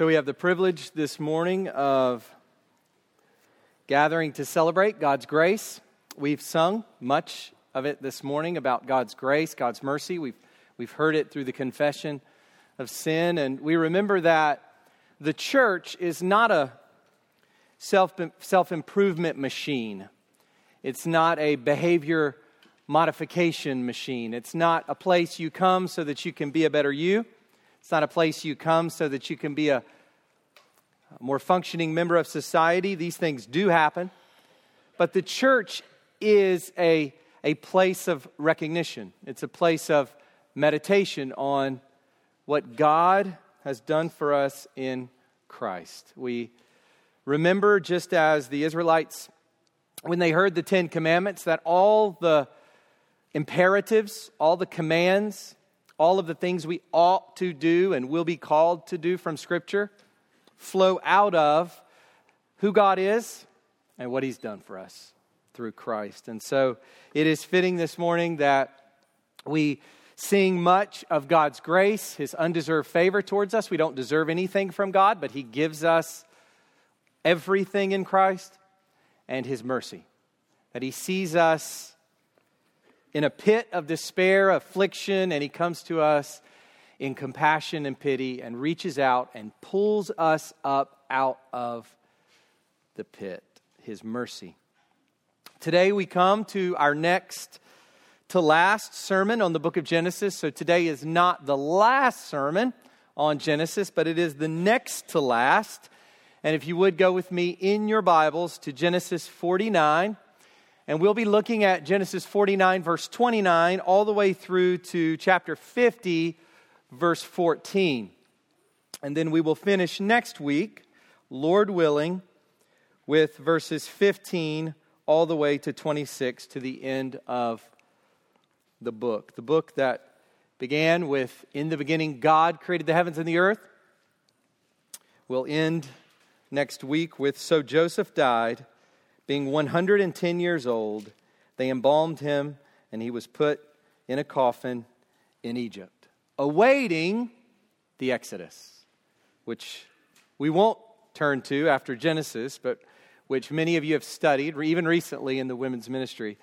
So, we have the privilege this morning of gathering to celebrate God's grace. We've sung much of it this morning about God's grace, God's mercy. We've, we've heard it through the confession of sin, and we remember that the church is not a self, improvement machine, it's not a behavior modification machine, it's not a place you come so that you can be a better you. It's not a place you come so that you can be a more functioning member of society. These things do happen. But the church is a, a place of recognition, it's a place of meditation on what God has done for us in Christ. We remember, just as the Israelites, when they heard the Ten Commandments, that all the imperatives, all the commands, all of the things we ought to do and will be called to do from Scripture flow out of who God is and what He's done for us through Christ. And so it is fitting this morning that we sing much of God's grace, His undeserved favor towards us. We don't deserve anything from God, but He gives us everything in Christ and His mercy. That He sees us in a pit of despair, affliction, and he comes to us in compassion and pity and reaches out and pulls us up out of the pit, his mercy. Today we come to our next to last sermon on the book of Genesis. So today is not the last sermon on Genesis, but it is the next to last. And if you would go with me in your Bibles to Genesis 49. And we'll be looking at Genesis 49, verse 29, all the way through to chapter 50, verse 14. And then we will finish next week, Lord willing, with verses 15 all the way to 26 to the end of the book. The book that began with In the beginning, God created the heavens and the earth, will end next week with So Joseph died being 110 years old, they embalmed him, and he was put in a coffin in Egypt, awaiting the Exodus, which we won't turn to after Genesis, but which many of you have studied, even recently in the women's ministry.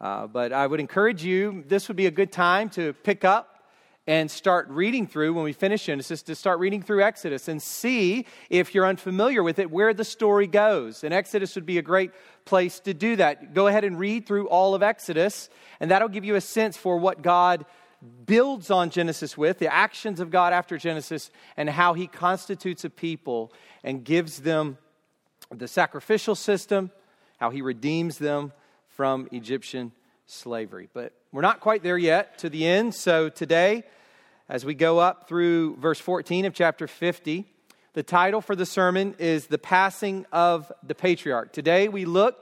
Uh, but I would encourage you, this would be a good time to pick up and start reading through when we finish Genesis to start reading through Exodus and see if you're unfamiliar with it where the story goes. And Exodus would be a great place to do that. Go ahead and read through all of Exodus, and that'll give you a sense for what God builds on Genesis with, the actions of God after Genesis, and how he constitutes a people and gives them the sacrificial system, how he redeems them from Egyptian slavery. But we're not quite there yet to the end. So today, as we go up through verse 14 of chapter 50, the title for the sermon is The Passing of the Patriarch. Today we look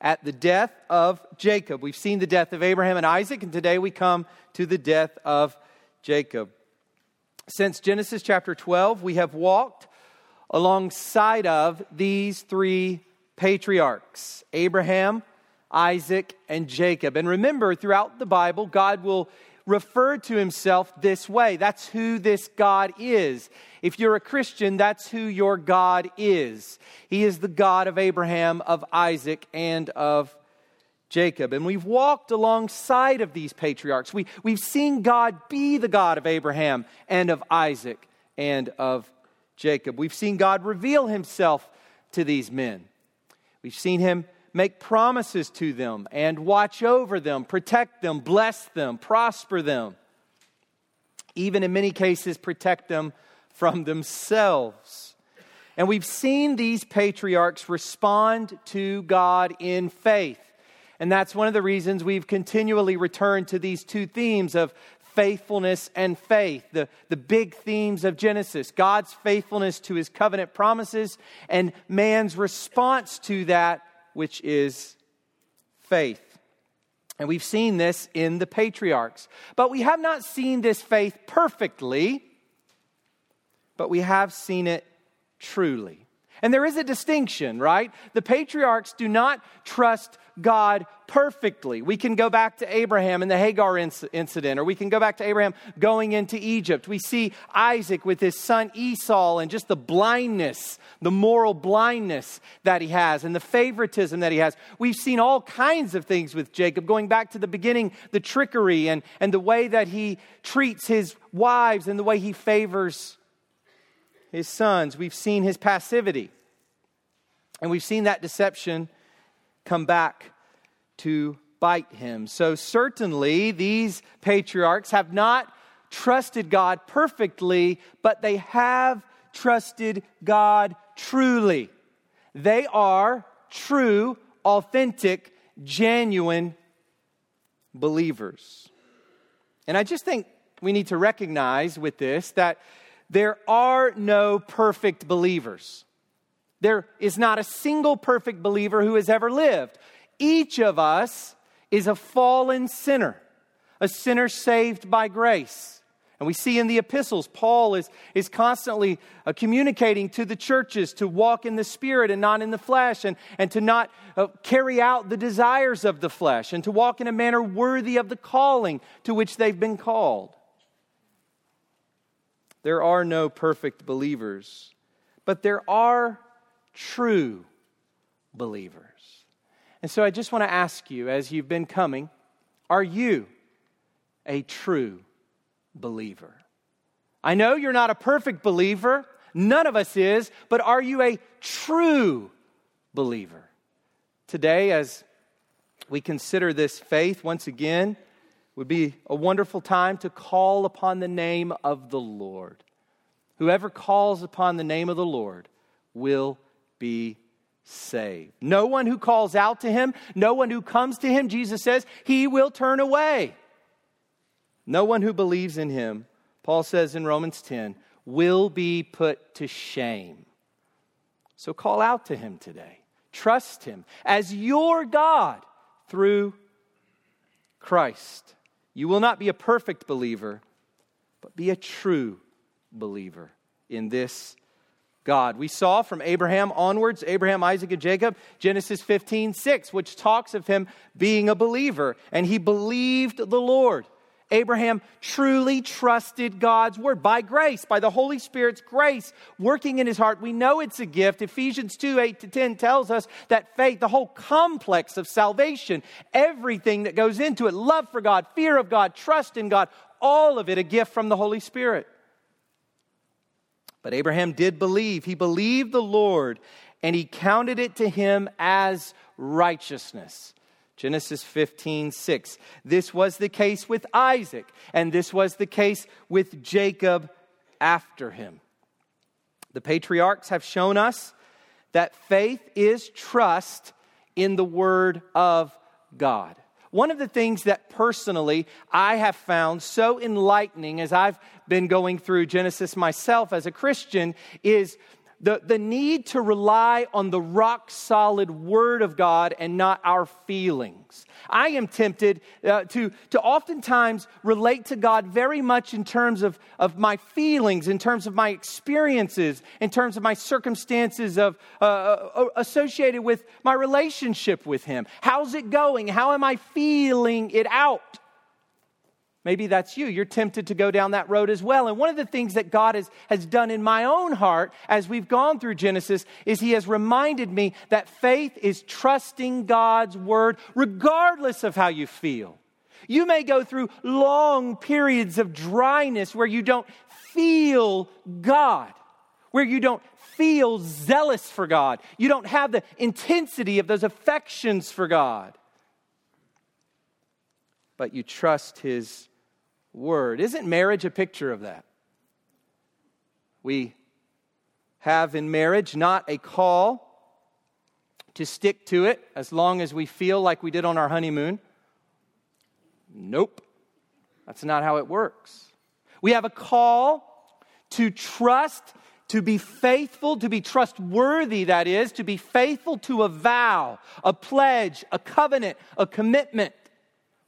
at the death of Jacob. We've seen the death of Abraham and Isaac, and today we come to the death of Jacob. Since Genesis chapter 12, we have walked alongside of these three patriarchs Abraham, Isaac, and Jacob. And remember, throughout the Bible, God will refer to himself this way. That's who this God is. If you're a Christian, that's who your God is. He is the God of Abraham, of Isaac, and of Jacob. And we've walked alongside of these patriarchs. We, we've seen God be the God of Abraham and of Isaac and of Jacob. We've seen God reveal himself to these men. We've seen him make promises to them and watch over them, protect them, bless them, prosper them. Even in many cases, protect them from themselves. And we've seen these patriarchs respond to God in faith. And that's one of the reasons we've continually returned to these two themes of faithfulness and faith, the, the big themes of Genesis God's faithfulness to his covenant promises and man's response to that which is faith. And we've seen this in the patriarchs. But we have not seen this faith perfectly, but we have seen it truly. And there is a distinction, right? The patriarchs do not trust God perfectly. We can go back to Abraham and the Hagar incident, or we can go back to Abraham going into Egypt. We see Isaac with his son Esau and just the blindness, the moral blindness that he has, and the favoritism that he has. We've seen all kinds of things with Jacob, going back to the beginning, the trickery and, and the way that he treats his wives and the way he favors his sons. We've seen his passivity. And we've seen that deception come back to bite him. So, certainly, these patriarchs have not trusted God perfectly, but they have trusted God truly. They are true, authentic, genuine believers. And I just think we need to recognize with this that there are no perfect believers. There is not a single perfect believer who has ever lived. Each of us is a fallen sinner, a sinner saved by grace. And we see in the epistles, Paul is, is constantly uh, communicating to the churches to walk in the spirit and not in the flesh, and, and to not uh, carry out the desires of the flesh, and to walk in a manner worthy of the calling to which they've been called. There are no perfect believers, but there are true believers. And so I just want to ask you, as you've been coming, are you a true believer? I know you're not a perfect believer, none of us is, but are you a true believer? Today, as we consider this faith once again, would be a wonderful time to call upon the name of the Lord. Whoever calls upon the name of the Lord will be saved. No one who calls out to him, no one who comes to him, Jesus says, he will turn away. No one who believes in him, Paul says in Romans 10, will be put to shame. So call out to him today. Trust him as your God through Christ. You will not be a perfect believer, but be a true believer in this God. We saw from Abraham onwards, Abraham, Isaac, and Jacob, Genesis 15, 6, which talks of him being a believer, and he believed the Lord. Abraham truly trusted God's word by grace, by the Holy Spirit's grace working in his heart. We know it's a gift. Ephesians 2 8 to 10 tells us that faith, the whole complex of salvation, everything that goes into it love for God, fear of God, trust in God all of it a gift from the Holy Spirit. But Abraham did believe. He believed the Lord, and he counted it to him as righteousness. Genesis 15, 6. This was the case with Isaac, and this was the case with Jacob after him. The patriarchs have shown us that faith is trust in the Word of God. One of the things that personally I have found so enlightening as I've been going through Genesis myself as a Christian is the, the need to rely on the rock solid Word of God and not our feelings. I am tempted uh, to, to oftentimes relate to God very much in terms of, of my feelings, in terms of my experiences, in terms of my circumstances of, uh, uh, associated with my relationship with Him. How's it going? How am I feeling it out? Maybe that's you. You're tempted to go down that road as well. And one of the things that God has, has done in my own heart as we've gone through Genesis is He has reminded me that faith is trusting God's word regardless of how you feel. You may go through long periods of dryness where you don't feel God, where you don't feel zealous for God. You don't have the intensity of those affections for God. But you trust His word. Isn't marriage a picture of that? We have in marriage not a call to stick to it as long as we feel like we did on our honeymoon. Nope. That's not how it works. We have a call to trust, to be faithful, to be trustworthy, that is, to be faithful to a vow, a pledge, a covenant, a commitment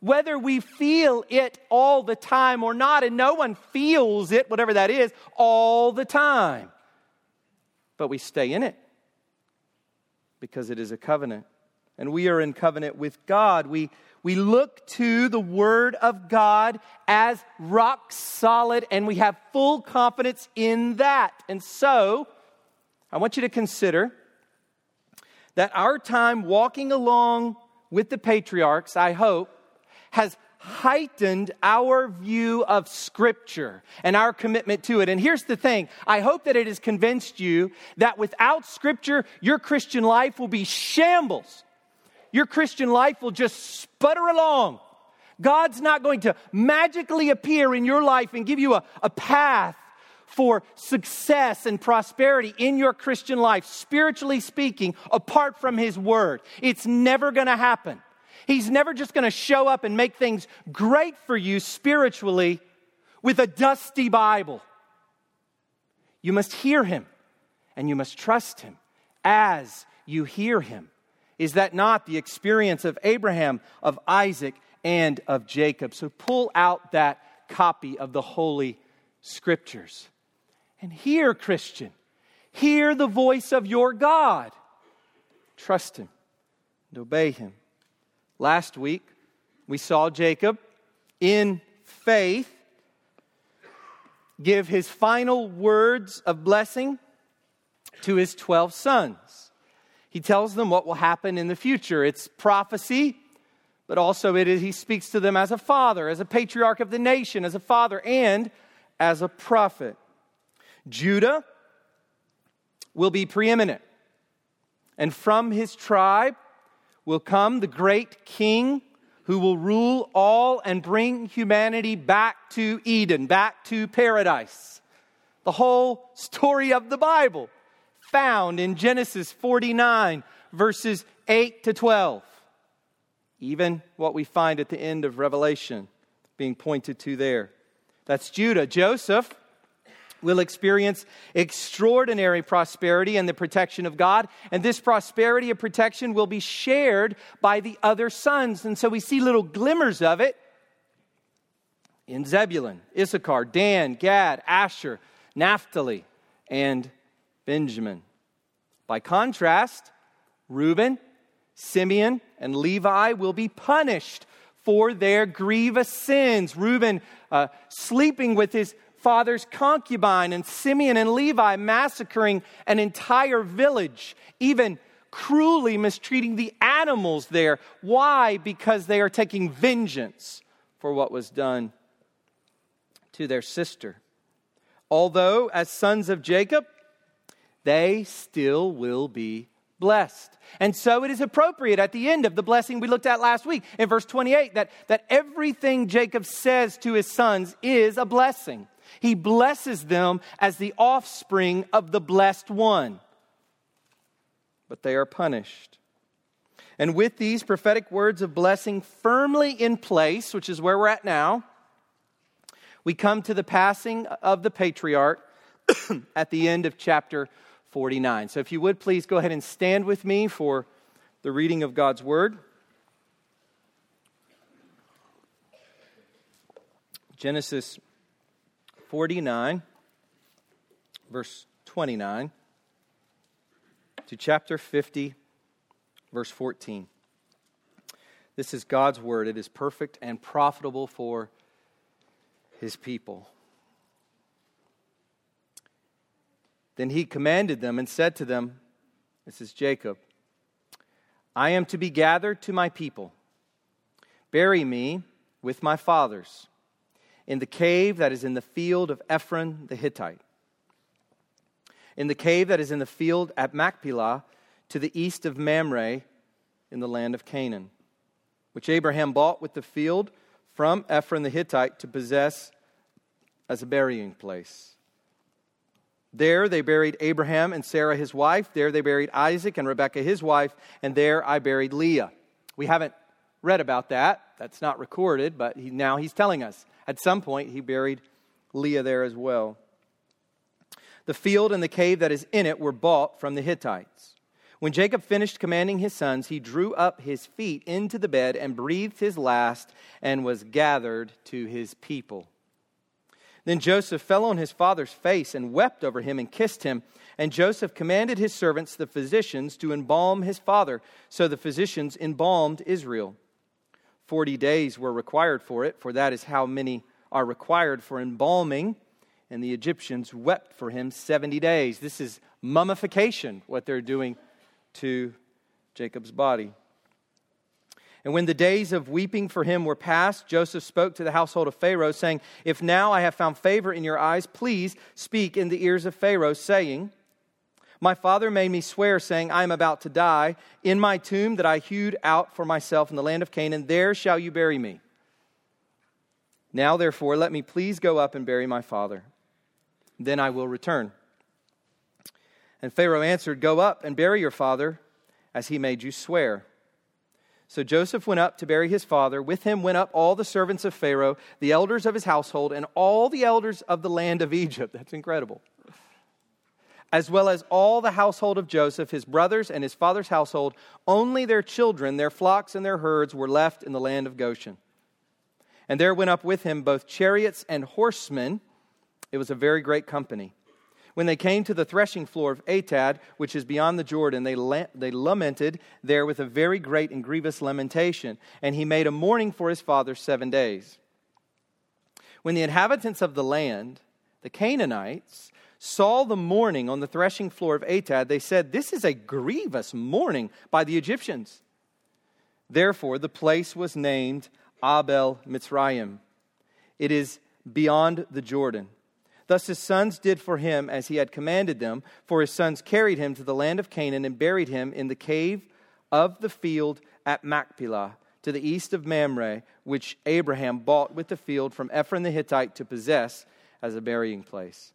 whether we feel it all the time or not, and no one feels it, whatever that is, all the time. But we stay in it because it is a covenant. and we are in covenant with God. We, we look to the Word of God as rock solid, and we have full confidence in that. And so, I want you to consider that our time walking along with the patriarchs, I hope, has heightened our view of Scripture and our commitment to it. And here's the thing I hope that it has convinced you that without Scripture, your Christian life will be shambles. Your Christian life will just sputter along. God's not going to magically appear in your life and give you a, a path for success and prosperity in your Christian life, spiritually speaking, apart from His Word. It's never going to happen. He's never just going to show up and make things great for you spiritually with a dusty Bible. You must hear him and you must trust him as you hear him. Is that not the experience of Abraham, of Isaac, and of Jacob? So pull out that copy of the Holy Scriptures and hear, Christian. Hear the voice of your God. Trust him and obey him. Last week, we saw Jacob in faith give his final words of blessing to his 12 sons. He tells them what will happen in the future. It's prophecy, but also it is, he speaks to them as a father, as a patriarch of the nation, as a father, and as a prophet. Judah will be preeminent. And from his tribe, will come the great king who will rule all and bring humanity back to Eden, back to paradise. The whole story of the Bible found in Genesis 49, verses 8 to 12. Even what we find at the end of Revelation being pointed to there. That's Judah. Joseph will experience extraordinary prosperity and the protection of God. And this prosperity and protection will be shared by the other sons. And so we see little glimmers of it in Zebulun, Issachar, Dan, Gad, Asher, Naphtali, and Benjamin. By contrast, Reuben, Simeon, and Levi will be punished for their grievous sins. Reuben uh, sleeping with his father's concubine, and Simeon and Levi massacring an entire village, even cruelly mistreating the animals there. Why? Because they are taking vengeance for what was done to their sister. Although, as sons of Jacob, they still will be blessed. And so it is appropriate at the end of the blessing we looked at last week in verse 28 that, that everything Jacob says to his sons is a blessing. He blesses them as the offspring of the blessed one. But they are punished. And with these prophetic words of blessing firmly in place, which is where we're at now, we come to the passing of the patriarch at the end of chapter 49. So if you would please go ahead and stand with me for the reading of God's word. Genesis 49, verse 29, to chapter 50, verse 14. This is God's word. It is perfect and profitable for his people. Then he commanded them and said to them, This is Jacob, I am to be gathered to my people. Bury me with my fathers in the cave that is in the field of Ephron the Hittite, in the cave that is in the field at Machpelah, to the east of Mamre, in the land of Canaan, which Abraham bought with the field from Ephron the Hittite to possess as a burying place. There they buried Abraham and Sarah his wife. There they buried Isaac and Rebekah his wife. And there I buried Leah. We haven't read about that. That's not recorded, but he, now he's telling us. At some point, he buried Leah there as well. The field and the cave that is in it were bought from the Hittites. When Jacob finished commanding his sons, he drew up his feet into the bed and breathed his last and was gathered to his people. Then Joseph fell on his father's face and wept over him and kissed him. And Joseph commanded his servants, the physicians, to embalm his father. So the physicians embalmed Israel. Forty days were required for it, for that is how many are required for embalming. And the Egyptians wept for him 70 days. This is mummification, what they're doing to Jacob's body. And when the days of weeping for him were past, Joseph spoke to the household of Pharaoh, saying, If now I have found favor in your eyes, please speak in the ears of Pharaoh, saying, My father made me swear, saying, I am about to die. In my tomb that I hewed out for myself in the land of Canaan, there shall you bury me. Now, therefore, let me please go up and bury my father. Then I will return. And Pharaoh answered, Go up and bury your father, as he made you swear. So Joseph went up to bury his father. With him went up all the servants of Pharaoh, the elders of his household, and all the elders of the land of Egypt. That's incredible. As well as all the household of Joseph, his brothers, and his father's household. Only their children, their flocks, and their herds were left in the land of Goshen. And there went up with him both chariots and horsemen. It was a very great company. When they came to the threshing floor of Atad, which is beyond the Jordan, they, la- they lamented there with a very great and grievous lamentation. And he made a mourning for his father seven days. When the inhabitants of the land, the Canaanites, saw the mourning on the threshing floor of Atad, they said, This is a grievous mourning by the Egyptians. Therefore, the place was named Abel Mitzrayim. It is beyond the Jordan. Thus his sons did for him as he had commanded them, for his sons carried him to the land of Canaan and buried him in the cave of the field at Machpelah, to the east of Mamre, which Abraham bought with the field from Ephron the Hittite to possess as a burying place.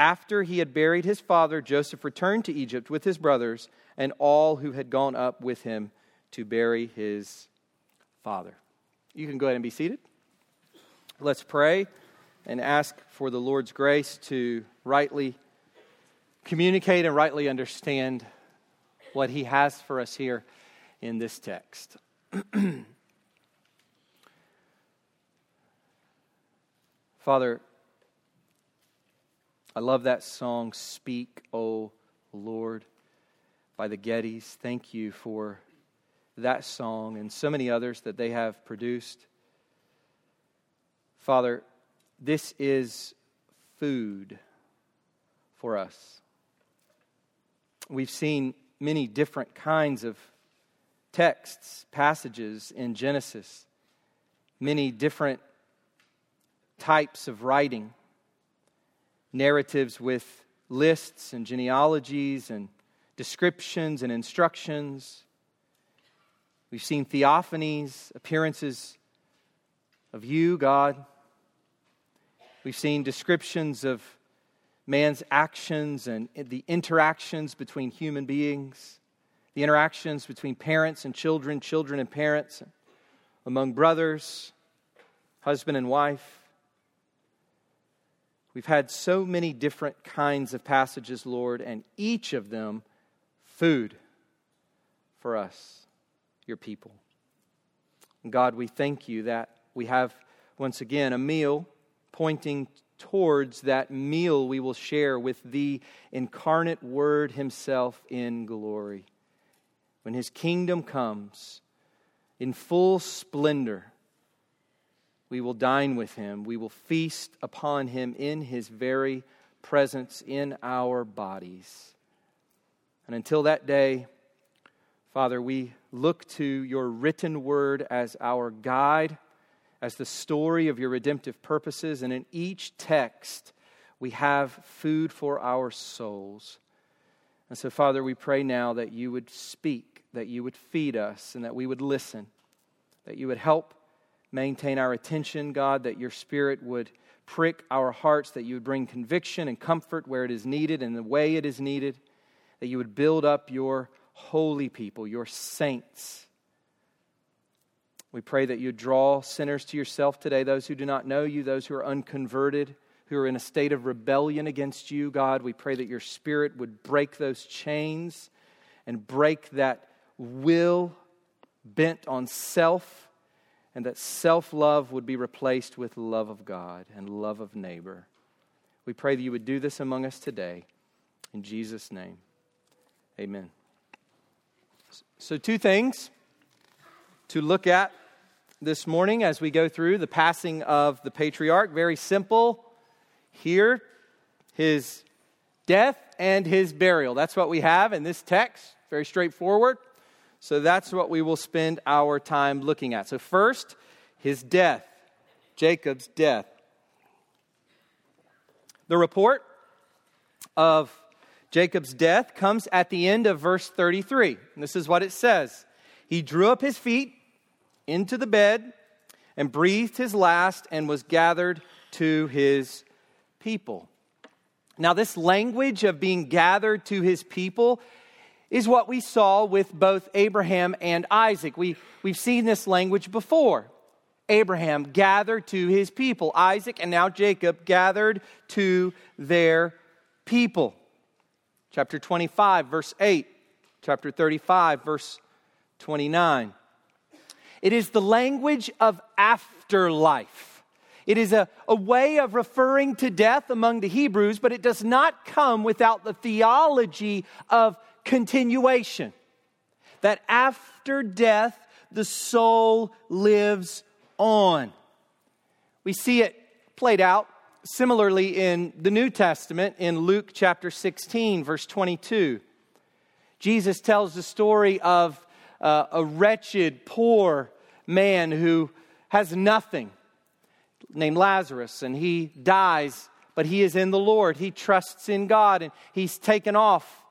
After he had buried his father, Joseph returned to Egypt with his brothers and all who had gone up with him to bury his father. You can go ahead and be seated. Let's pray and ask for the Lord's grace to rightly communicate and rightly understand what He has for us here in this text. Father, I love that song, Speak, O Lord, by the Gettys. Thank you for that song and so many others that they have produced. Father, this is food for us. We've seen many different kinds of texts, passages in Genesis, many different types of writing, narratives with lists and genealogies and descriptions and instructions. We've seen theophanies, appearances of you, God. We've seen descriptions of man's actions and the interactions between human beings, the interactions between parents and children, children and parents, among brothers, husband and wife. We've had so many different kinds of passages, Lord, and each of them food for us, your people. God, we thank you that we have once again a meal pointing towards that meal we will share with the incarnate Word Himself in glory. When His kingdom comes in full splendor, we will dine with Him. We will feast upon Him in His very presence in our bodies. And until that day, Father, we look to your written word as our guide as the story of your redemptive purposes, and in each text, we have food for our souls. And so, Father, we pray now that you would speak, that you would feed us, and that we would listen, that you would help maintain our attention, God, that your Spirit would prick our hearts, that you would bring conviction and comfort where it is needed and the way it is needed, that you would build up your holy people, your saints we pray that you draw sinners to yourself today, those who do not know you, those who are unconverted, who are in a state of rebellion against you, God. We pray that your spirit would break those chains and break that will bent on self and that self love would be replaced with love of God and love of neighbor. We pray that you would do this among us today. In Jesus' name, amen. So, two things to look at this morning as we go through the passing of the patriarch. Very simple here his death and his burial. That's what we have in this text. Very straightforward. So that's what we will spend our time looking at. So, first, his death, Jacob's death. The report of Jacob's death comes at the end of verse 33. And this is what it says He drew up his feet into the bed and breathed his last and was gathered to his people. Now, this language of being gathered to his people is what we saw with both Abraham and Isaac. We, we've seen this language before. Abraham gathered to his people, Isaac and now Jacob gathered to their people. Chapter 25, verse 8, chapter 35, verse 29. It is the language of afterlife. It is a, a way of referring to death among the Hebrews, but it does not come without the theology of continuation. That after death, the soul lives on. We see it played out similarly in the New Testament in Luke chapter 16, verse 22. Jesus tells the story of uh, a wretched, poor man who has nothing, named Lazarus, and he dies, but he is in the Lord. He trusts in God, and he's taken off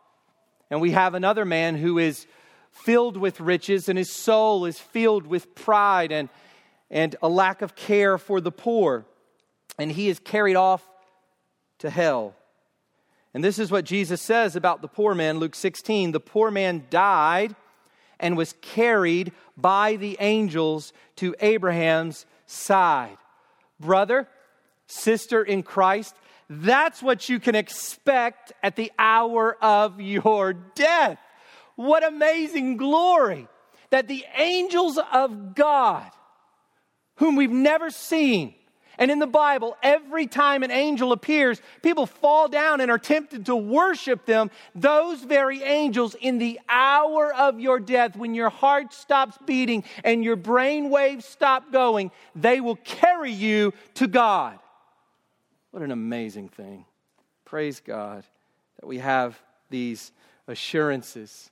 and we have another man who is filled with riches, and his soul is filled with pride and, and a lack of care for the poor. And he is carried off to hell. And this is what Jesus says about the poor man, Luke 16. The poor man died and was carried by the angels to Abraham's side. Brother, sister in Christ, that's what you can expect at the hour of your death. What amazing glory that the angels of God, whom we've never seen, and in the Bible, every time an angel appears, people fall down and are tempted to worship them. Those very angels, in the hour of your death, when your heart stops beating and your brain waves stop going, they will carry you to God. What an amazing thing. Praise God that we have these assurances.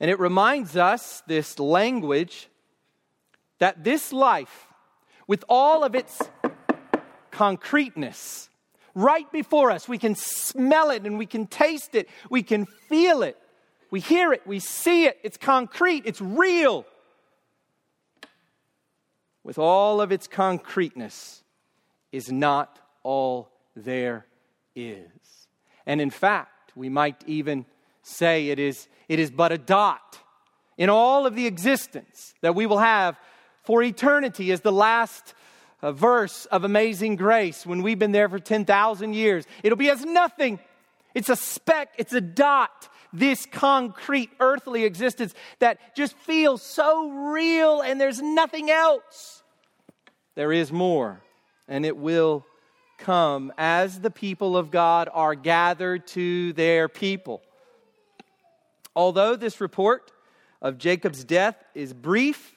And it reminds us, this language, that this life, with all of its concreteness, right before us, we can smell it and we can taste it, we can feel it, we hear it, we see it, it's concrete, it's real. With all of its concreteness, is not all there is. And in fact, we might even say it is, it is but a dot in all of the existence that we will have for eternity, as the last uh, verse of Amazing Grace when we've been there for 10,000 years. It'll be as nothing. It's a speck, it's a dot this concrete earthly existence that just feels so real and there's nothing else. There is more and it will come as the people of God are gathered to their people. Although this report of Jacob's death is brief,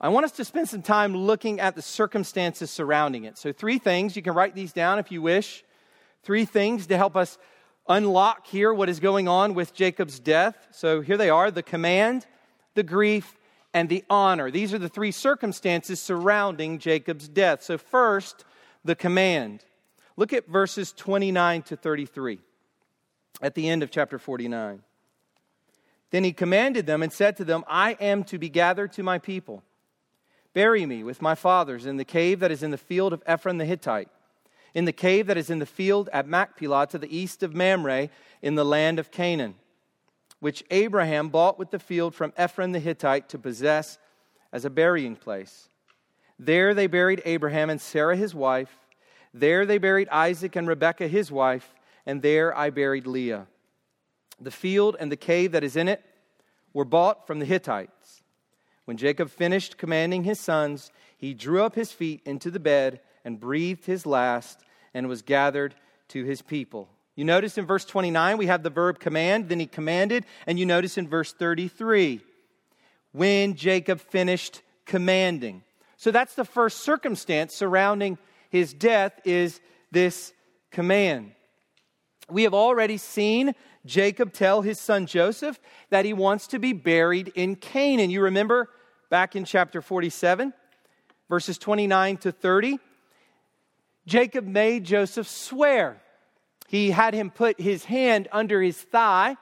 I want us to spend some time looking at the circumstances surrounding it. So, three things, you can write these down if you wish. Three things to help us unlock here what is going on with Jacob's death. So, here they are the command, the grief, and the honor. These are the three circumstances surrounding Jacob's death. So, first, the command. Look at verses 29 to 33 at the end of chapter 49. Then he commanded them and said to them, I am to be gathered to my people. Bury me with my fathers in the cave that is in the field of Ephron the Hittite, in the cave that is in the field at Machpelah to the east of Mamre in the land of Canaan which Abraham bought with the field from Ephron the Hittite to possess as a burying place. There they buried Abraham and Sarah his wife. There they buried Isaac and Rebekah his wife, and there I buried Leah. The field and the cave that is in it were bought from the Hittites. When Jacob finished commanding his sons, he drew up his feet into the bed and breathed his last and was gathered to his people. You notice in verse 29, we have the verb command, then he commanded, and you notice in verse 33, when Jacob finished commanding. So that's the first circumstance surrounding his death is this command. We have already seen Jacob tell his son Joseph that he wants to be buried in Canaan. You remember back in chapter 47, verses 29 to 30? Jacob made Joseph swear. He had him put his hand under his thigh,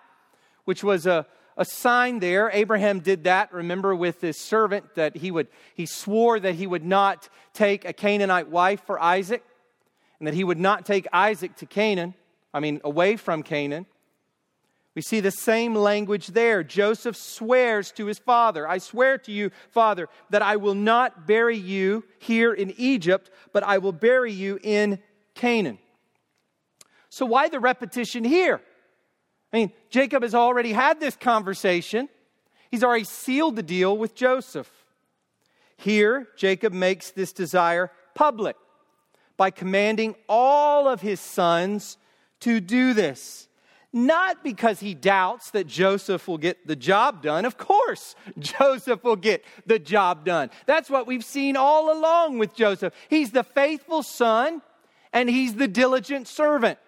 which was a, a sign there. Abraham did that, remember, with his servant, that he would he swore that he would not take a Canaanite wife for Isaac, and that he would not take Isaac to Canaan, I mean away from Canaan. We see the same language there. Joseph swears to his father, I swear to you, Father, that I will not bury you here in Egypt, but I will bury you in Canaan. So, why the repetition here? I mean, Jacob has already had this conversation, he's already sealed the deal with Joseph. Here, Jacob makes this desire public by commanding all of his sons to do this. Not because he doubts that Joseph will get the job done. Of course, Joseph will get the job done. That's what we've seen all along with Joseph. He's the faithful son and he's the diligent servant.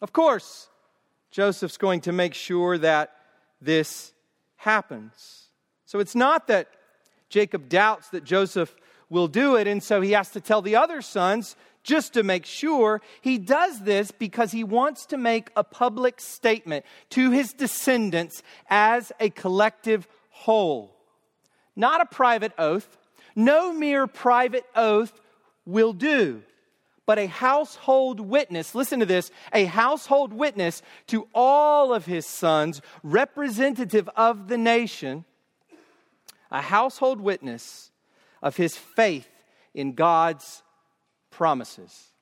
Of course, Joseph's going to make sure that this happens. So it's not that Jacob doubts that Joseph will do it, and so he has to tell the other sons just to make sure. He does this because he wants to make a public statement to his descendants as a collective whole. Not a private oath. No mere private oath will do, but a household witness. Listen to this a household witness to all of his sons, representative of the nation, a household witness of his faith in God's promises.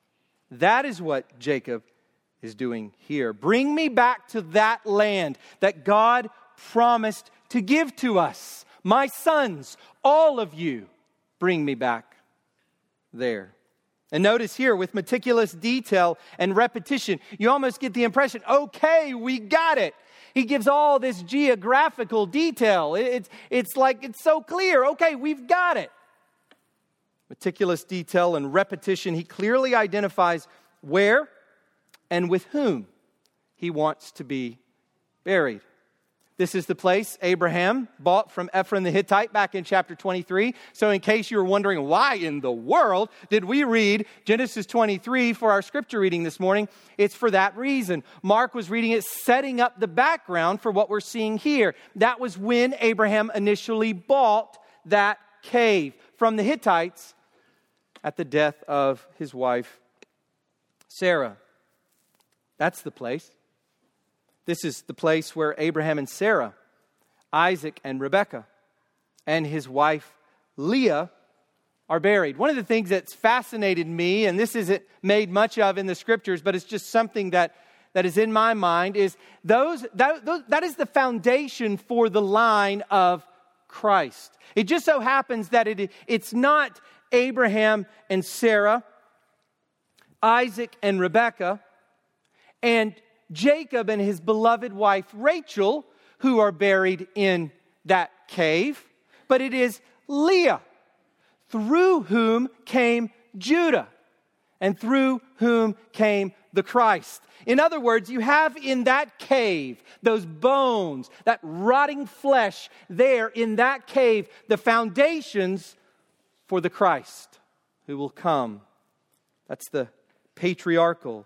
That is what Jacob is doing here. Bring me back to that land that God promised to give to us. My sons, all of you, bring me back there. And notice here, with meticulous detail and repetition, you almost get the impression okay, we got it. He gives all this geographical detail. It's, it's like it's so clear. Okay, we've got it meticulous detail and repetition, he clearly identifies where and with whom he wants to be buried. This is the place Abraham bought from Ephron the Hittite back in chapter 23. So, in case you were wondering why in the world did we read Genesis 23 for our scripture reading this morning, it's for that reason. Mark was reading it, setting up the background for what we're seeing here. That was when Abraham initially bought that cave from the Hittites at the death of his wife, Sarah. That's the place. This is the place where Abraham and Sarah, Isaac and Rebekah, and his wife Leah are buried. One of the things that's fascinated me, and this isn't made much of in the scriptures, but it's just something that, that is in my mind, is those, that, those, that is the foundation for the line of Christ. It just so happens that it, it's not Abraham and Sarah, Isaac and Rebekah, and Jacob and his beloved wife Rachel, who are buried in that cave, but it is Leah, through whom came Judah, and through whom came the Christ. In other words, you have in that cave, those bones, that rotting flesh there in that cave, the foundations for the Christ who will come. That's the patriarchal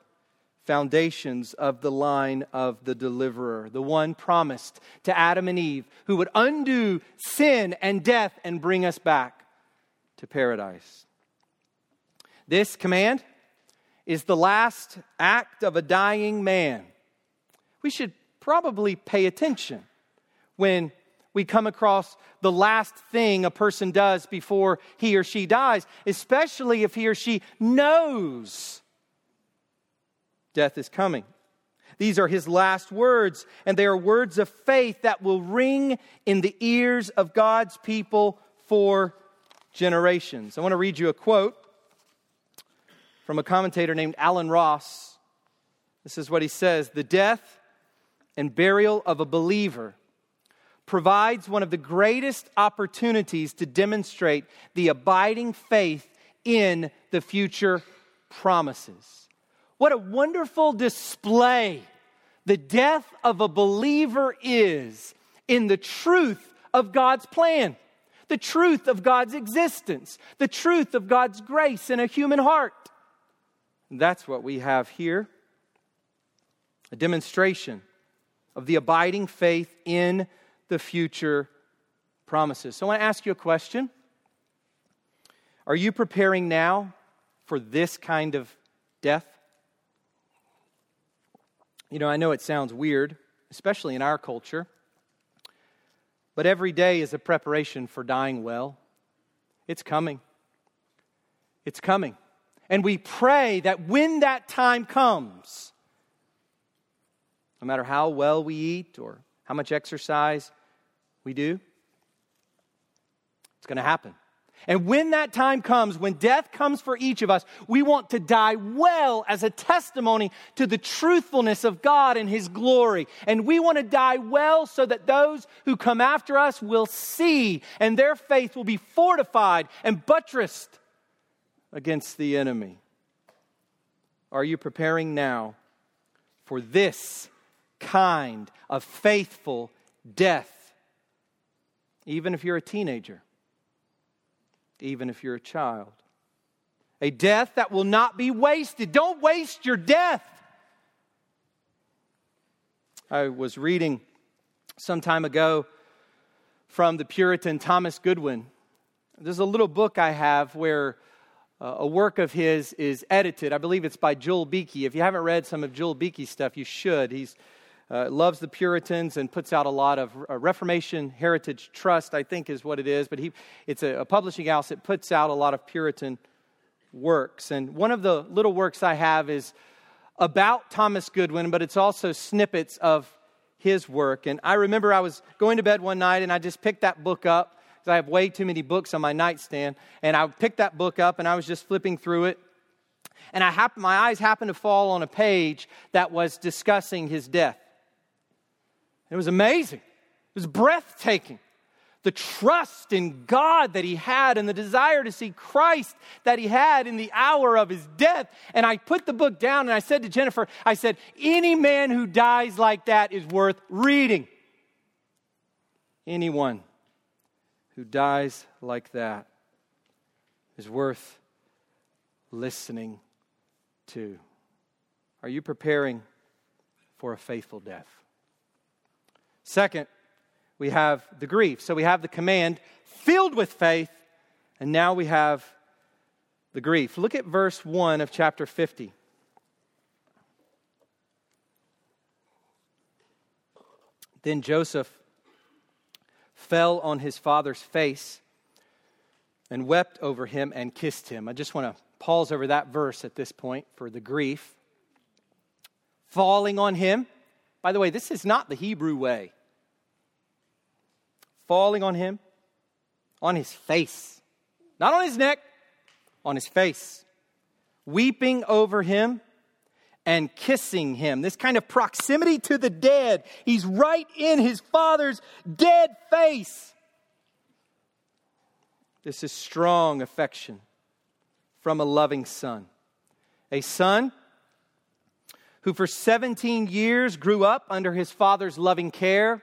foundations of the line of the deliverer, the one promised to Adam and Eve, who would undo sin and death and bring us back to paradise. This command is the last act of a dying man. We should probably pay attention when we come across the last thing a person does before he or she dies, especially if he or she knows death is coming. These are his last words, and they are words of faith that will ring in the ears of God's people for generations. I want to read you a quote from a commentator named Alan Ross. This is what he says The death and burial of a believer provides one of the greatest opportunities to demonstrate the abiding faith in the future promises. What a wonderful display the death of a believer is in the truth of God's plan, the truth of God's existence, the truth of God's grace in a human heart. That's what we have here a demonstration of the abiding faith in the future promises. So I want to ask you a question. Are you preparing now for this kind of death? You know, I know it sounds weird, especially in our culture, but every day is a preparation for dying well. It's coming. It's coming. And we pray that when that time comes, no matter how well we eat or how much exercise we do, it's going to happen. And when that time comes, when death comes for each of us, we want to die well as a testimony to the truthfulness of God and His glory. And we want to die well so that those who come after us will see and their faith will be fortified and buttressed against the enemy. Are you preparing now for this kind of faithful death? Even if you're a teenager even if you're a child. A death that will not be wasted. Don't waste your death. I was reading some time ago from the Puritan Thomas Goodwin. There's a little book I have where uh, a work of his is edited. I believe it's by Joel Beeke. If you haven't read some of Joel Beeke's stuff, you should. He's uh, loves the Puritans and puts out a lot of uh, Reformation Heritage Trust, I think is what it is. But he, it's a, a publishing house that puts out a lot of Puritan works. And one of the little works I have is about Thomas Goodwin, but it's also snippets of his work. And I remember I was going to bed one night and I just picked that book up because I have way too many books on my nightstand. And I picked that book up and I was just flipping through it. And I my eyes happened to fall on a page that was discussing his death. It was amazing. It was breathtaking. The trust in God that he had and the desire to see Christ that he had in the hour of his death. And I put the book down and I said to Jennifer, I said, any man who dies like that is worth reading. Anyone who dies like that is worth listening to. Are you preparing for a faithful death? Second, we have the grief. So we have the command filled with faith, and now we have the grief. Look at verse 1 of chapter 50. Then Joseph fell on his father's face and wept over him and kissed him. I just want to pause over that verse at this point for the grief. Falling on him by the way, this is not the Hebrew way. Falling on him, on his face, not on his neck, on his face, weeping over him and kissing him. This kind of proximity to the dead. He's right in his father's dead face. This is strong affection from a loving son. A son who for 17 years grew up under his father's loving care,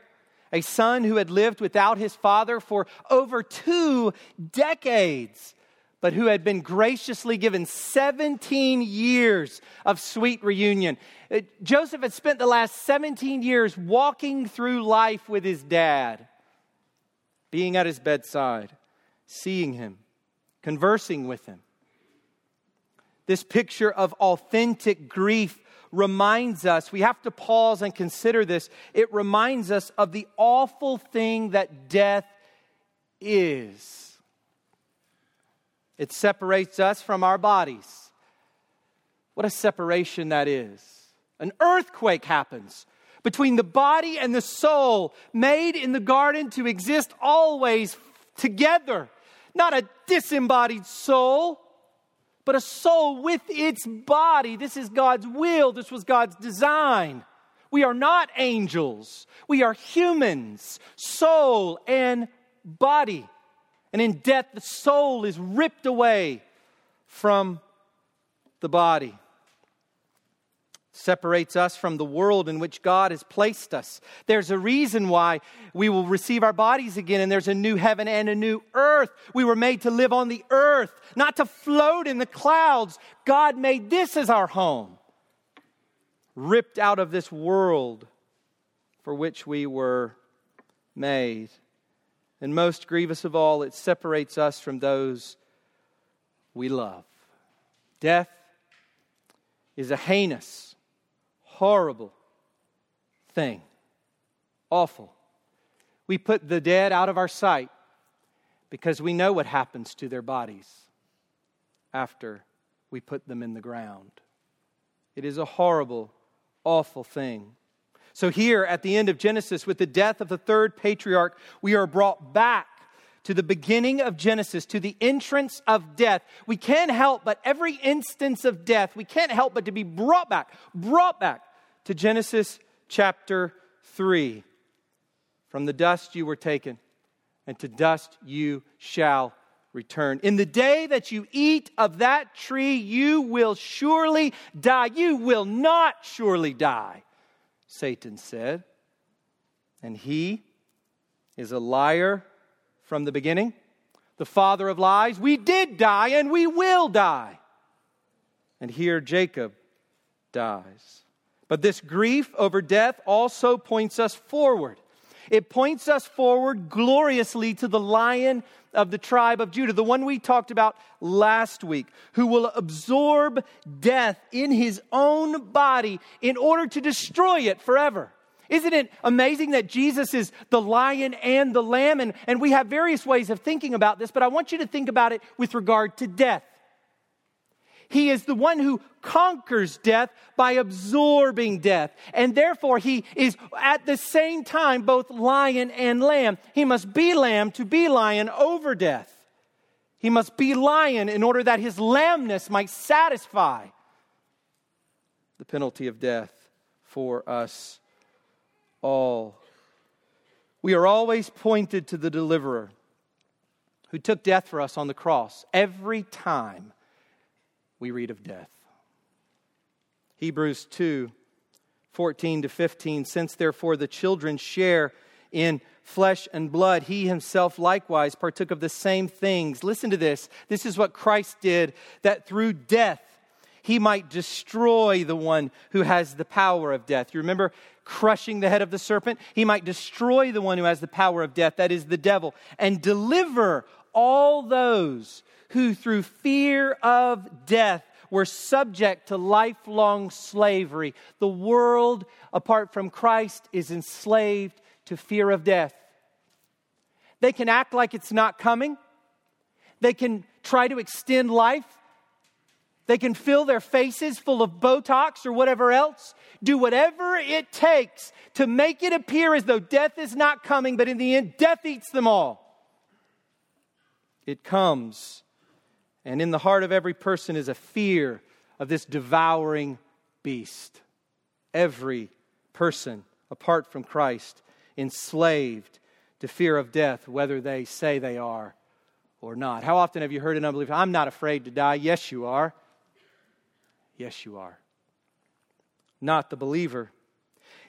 a son who had lived without his father for over two decades, but who had been graciously given 17 years of sweet reunion. Uh, Joseph had spent the last 17 years walking through life with his dad, being at his bedside, seeing him, conversing with him. This picture of authentic grief reminds us, we have to pause and consider this. It reminds us of the awful thing that death is. It separates us from our bodies. What a separation that is. An earthquake happens between the body and the soul, made in the garden to exist always together. Not a disembodied soul, but a soul with its body. This is God's will, this was God's design. We are not angels, we are humans, soul and body. And in death, the soul is ripped away from the body separates us from the world in which God has placed us. There's a reason why we will receive our bodies again, and there's a new heaven and a new earth. We were made to live on the earth, not to float in the clouds. God made this as our home, ripped out of this world for which we were made. And most grievous of all, it separates us from those we love. Death is a heinous horrible thing. Awful. We put the dead out of our sight because we know what happens to their bodies after we put them in the ground. It is a horrible, awful thing. So, here at the end of Genesis, with the death of the third patriarch, we are brought back to the beginning of Genesis, to the entrance of death. We can't help but every instance of death, we can't help but to be brought back, brought back to Genesis chapter 3. From the dust you were taken, and to dust you shall return. In the day that you eat of that tree, you will surely die. You will not surely die, Satan said. And he is a liar from the beginning, the father of lies. We did die, and we will die. And here Jacob dies. But this grief over death also points us forward. It points us forward gloriously to the lion of the tribe of Judah, the one we talked about last week, who will absorb death in his own body in order to destroy it forever. Isn't it amazing that Jesus is the lion and the lamb? And, and we have various ways of thinking about this, but I want you to think about it with regard to death. He is the one who conquers death by absorbing death. And therefore, he is at the same time both lion and lamb. He must be lamb to be lion over death. He must be lion in order that his lambness might satisfy the penalty of death for us all. We are always pointed to the deliverer who took death for us on the cross every time we read of death. Hebrews 2 14 to 15. Since therefore the children share in flesh and blood, he himself likewise partook of the same things. Listen to this. This is what Christ did, that through death he might destroy the one who has the power of death. You remember crushing the head of the serpent? He might destroy the one who has the power of death, that is the devil, and deliver all those who through fear of death were subject to lifelong slavery. The world, apart from Christ, is enslaved to fear of death. They can act like it's not coming. They can try to extend life. They can fill their faces full of Botox or whatever else. Do whatever it takes to make it appear as though death is not coming, but in the end, death eats them all. It comes and in the heart of every person is a fear of this devouring beast. Every person, apart from Christ, enslaved to fear of death, whether they say they are or not. How often have you heard an unbeliever, I'm not afraid to die? Yes, you are. Yes, you are. Not the believer.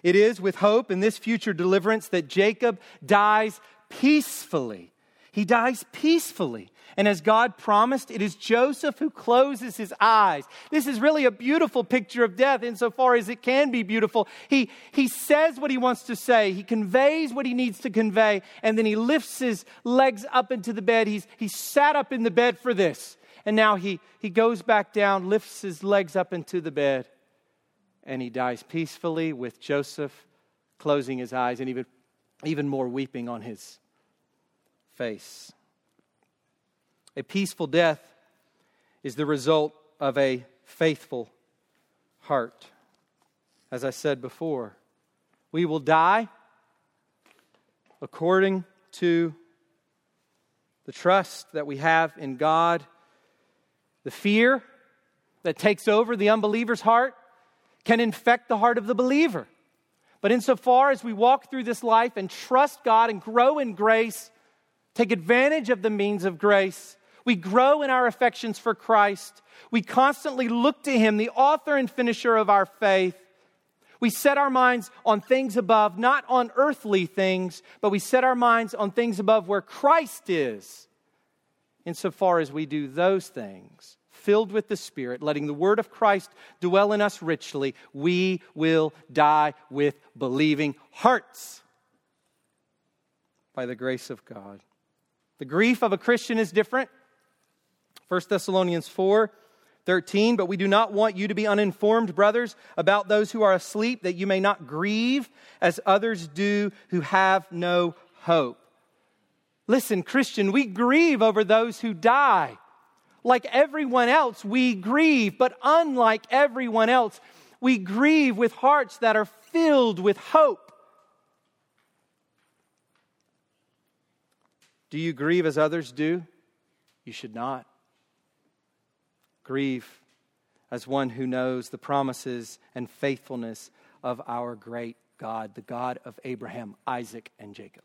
It is with hope in this future deliverance that Jacob dies peacefully. He dies peacefully. And as God promised, it is Joseph who closes his eyes. This is really a beautiful picture of death insofar as it can be beautiful. He, he says what he wants to say, he conveys what he needs to convey, and then he lifts his legs up into the bed. He's, he sat up in the bed for this. And now he, he goes back down, lifts his legs up into the bed, and he dies peacefully with Joseph closing his eyes and even, even more weeping on his face. A peaceful death is the result of a faithful heart. as I said before. We will die according to the trust that we have in God, the fear that takes over the unbeliever's heart can infect the heart of the believer. But insofar as we walk through this life and trust God and grow in grace, take advantage of the means of grace, we grow in our affections for Christ. We constantly look to Him, the author and finisher of our faith. We set our minds on things above, not on earthly things, but we set our minds on things above where Christ is. Insofar as we do those things, filled with the Spirit, letting the word of Christ dwell in us richly, we will die with believing hearts by the grace of God. The grief of a Christian is different. 1 Thessalonians 4 13, but we do not want you to be uninformed, brothers, about those who are asleep, that you may not grieve as others do who have no hope. Listen, Christian, we grieve over those who die. Like everyone else, we grieve, but unlike everyone else, we grieve with hearts that are filled with hope. Do you grieve as others do? You should not. Grieve as one who knows the promises and faithfulness of our great God, the God of Abraham, Isaac, and Jacob.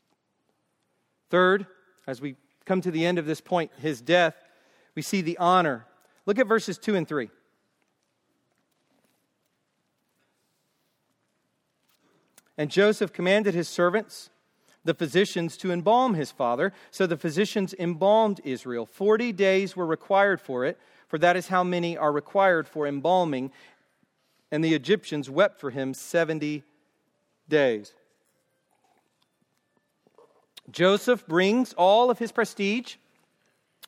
Third, as we come to the end of this point, his death we see the honor. Look at verses 2 and 3. And Joseph commanded his servants, the physicians, to embalm his father. So the physicians embalmed Israel. Forty days were required for it, for that is how many are required for embalming. And the Egyptians wept for him 70 days. Joseph brings all of his prestige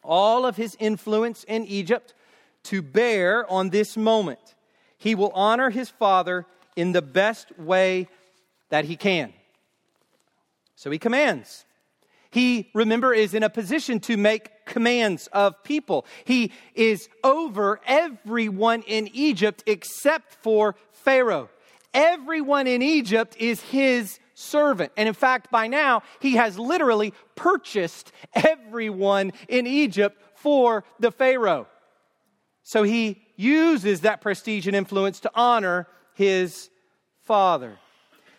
all of his influence in Egypt to bear on this moment. He will honor his father in the best way that he can. So he commands. He, remember, is in a position to make commands of people. He is over everyone in Egypt except for Pharaoh. Everyone in Egypt is his servant. And in fact, by now, he has literally purchased everyone in Egypt for the Pharaoh. So he uses that prestige and influence to honor his father.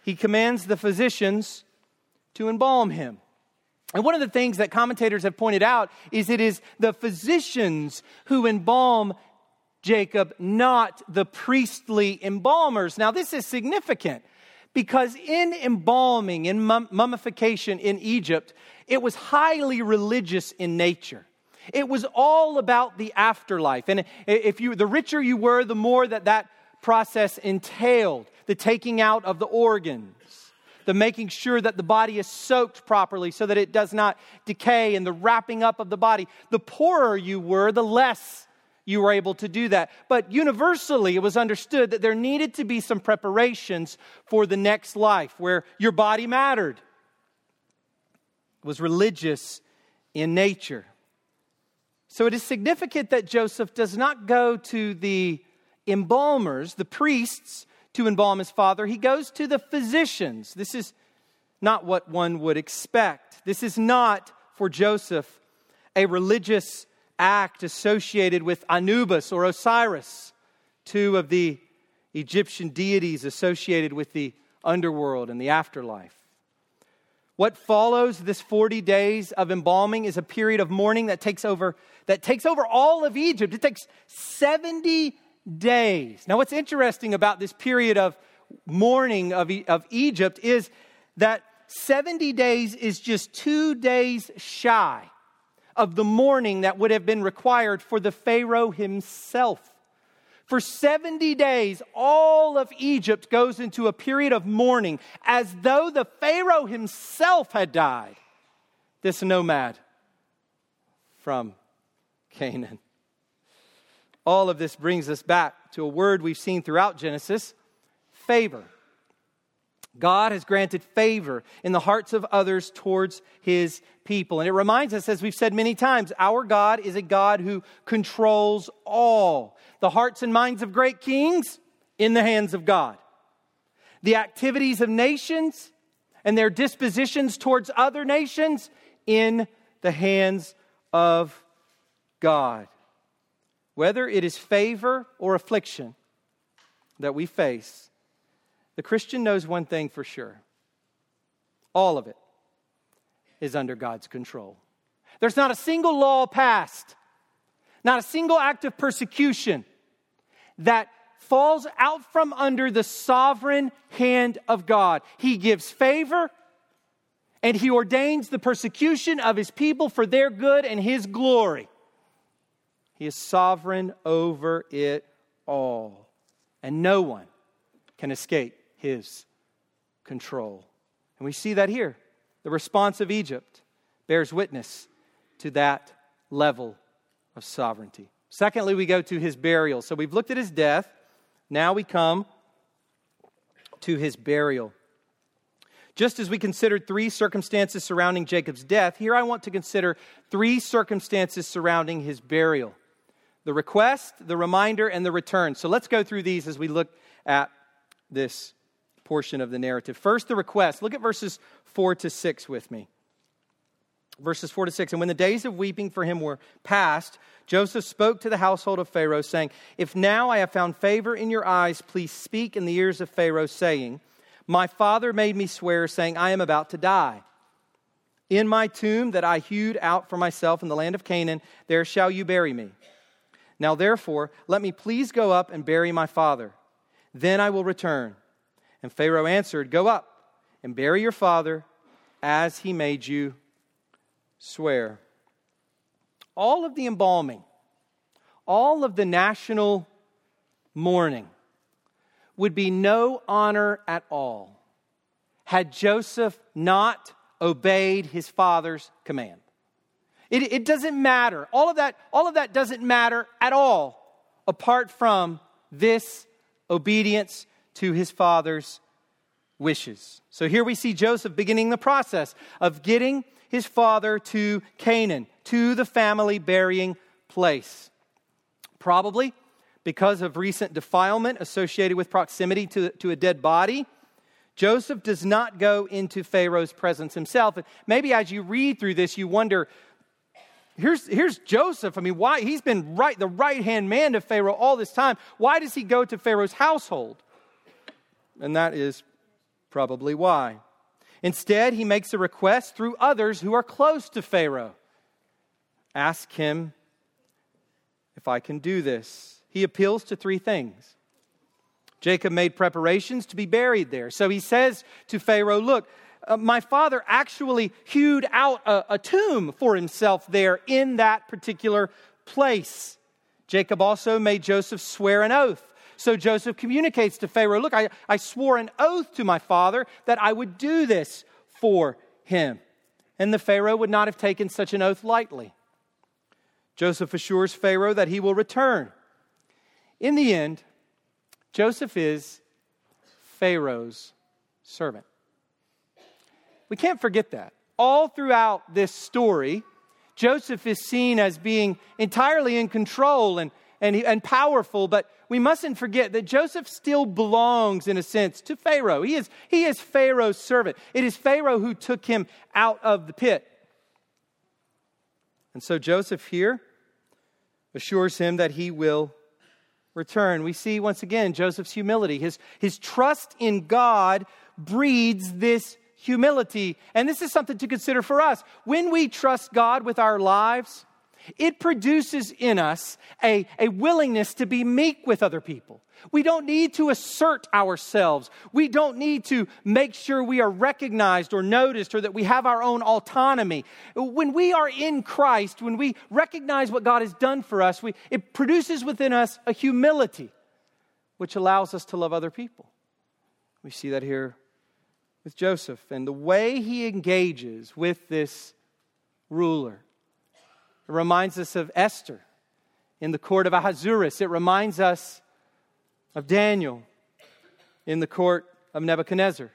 He commands the physicians to embalm him. And one of the things that commentators have pointed out is it is the physicians who embalm Jacob, not the priestly embalmers. Now, this is significant because in embalming, in mummification in Egypt, it was highly religious in nature. It was all about the afterlife. And if you, the richer you were, the more that that process entailed the taking out of the organs, the making sure that the body is soaked properly so that it does not decay, and the wrapping up of the body. The poorer you were, the less you were able to do that. But universally, it was understood that there needed to be some preparations for the next life where your body mattered. It was religious in nature. So it is significant that Joseph does not go to the embalmers, the priests, to embalm his father. He goes to the physicians. This is not what one would expect. This is not for Joseph a religious act associated with Anubis or Osiris, two of the Egyptian deities associated with the underworld and the afterlife. What follows this 40 days of embalming is a period of mourning that takes over that takes over all of Egypt. It takes 70 days. Now what's interesting about this period of mourning of, of Egypt is that 70 days is just 2 days shy of the mourning that would have been required for the Pharaoh himself. For 70 days, all of Egypt goes into a period of mourning as though the Pharaoh himself had died. This nomad from Canaan. All of this brings us back to a word we've seen throughout Genesis favor. God has granted favor in the hearts of others towards his people. And it reminds us, as we've said many times, our God is a God who controls all. The hearts and minds of great kings in the hands of God. the activities of nations and their dispositions towards other nations in the hands of God. Whether it is favor or affliction that we face, the Christian knows one thing for sure all of it is under God's control. There's not a single law passed, not a single act of persecution that falls out from under the sovereign hand of God. He gives favor and he ordains the persecution of his people for their good and his glory. He is sovereign over it all, and no one can escape his control. And we see that here. The response of Egypt bears witness to that level of sovereignty. Secondly, we go to his burial. So we've looked at his death. Now we come to his burial. Just as we considered three circumstances surrounding Jacob's death, here I want to consider three circumstances surrounding his burial the request, the reminder, and the return. So let's go through these as we look at this portion of the narrative. First, the request. Look at verses 4 to 6 with me. Verses 4 to 6. And when the days of weeping for him were past, Joseph spoke to the household of Pharaoh, saying, If now I have found favor in your eyes, please speak in the ears of Pharaoh, saying, My father made me swear, saying, I am about to die. In my tomb that I hewed out for myself in the land of Canaan, there shall you bury me. Now, therefore, let me please go up and bury my father. Then I will return. And Pharaoh answered, Go up and bury your father as he made you swear. All of the embalming, all of the national mourning would be no honor at all had Joseph not obeyed his father's command. It, it doesn't matter. All of, that, all of that doesn't matter at all apart from this obedience to his father's wishes. So here we see Joseph beginning the process of getting his father to Canaan, to the family burying place. Probably because of recent defilement associated with proximity to, to a dead body. Joseph does not go into Pharaoh's presence himself. Maybe as you read through this, you wonder here's, here's Joseph. I mean, why? He's been right, the right hand man to Pharaoh all this time. Why does he go to Pharaoh's household? And that is probably why. Instead, he makes a request through others who are close to Pharaoh. Ask him if I can do this. He appeals to three things. Jacob made preparations to be buried there. So he says to Pharaoh, Look, uh, my father actually hewed out a, a tomb for himself there in that particular place. Jacob also made Joseph swear an oath. So Joseph communicates to Pharaoh Look, I, I swore an oath to my father that I would do this for him. And the Pharaoh would not have taken such an oath lightly. Joseph assures Pharaoh that he will return. In the end, Joseph is Pharaoh's servant. We can't forget that. All throughout this story, Joseph is seen as being entirely in control and, and, and powerful, but we mustn't forget that Joseph still belongs, in a sense, to Pharaoh. He is, he is Pharaoh's servant. It is Pharaoh who took him out of the pit. And so Joseph here assures him that he will return. We see once again Joseph's humility. His, his trust in God breeds this humility. And this is something to consider for us. When we trust God with our lives, it produces in us a, a willingness to be meek with other people. We don't need to assert ourselves. We don't need to make sure we are recognized or noticed or that we have our own autonomy. When we are in Christ, when we recognize what God has done for us, we, it produces within us a humility which allows us to love other people. We see that here with Joseph and the way he engages with this ruler. It reminds us of Esther in the court of Ahasuerus. It reminds us of Daniel in the court of Nebuchadnezzar.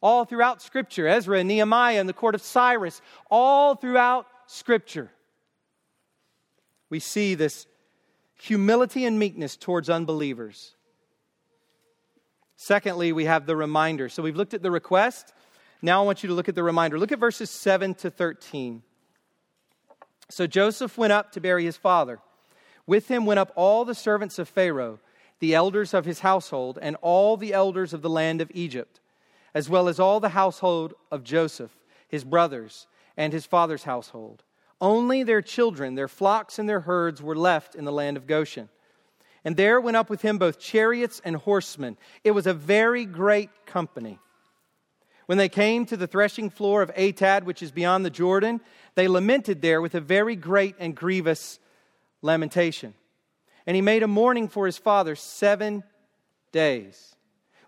All throughout Scripture, Ezra and Nehemiah in the court of Cyrus, all throughout Scripture, we see this humility and meekness towards unbelievers. Secondly, we have the reminder. So we've looked at the request. Now I want you to look at the reminder. Look at verses 7 to 13. So Joseph went up to bury his father. With him went up all the servants of Pharaoh, the elders of his household, and all the elders of the land of Egypt, as well as all the household of Joseph, his brothers, and his father's household. Only their children, their flocks, and their herds were left in the land of Goshen. And there went up with him both chariots and horsemen. It was a very great company. When they came to the threshing floor of Atad, which is beyond the Jordan, they lamented there with a very great and grievous lamentation. And he made a mourning for his father seven days.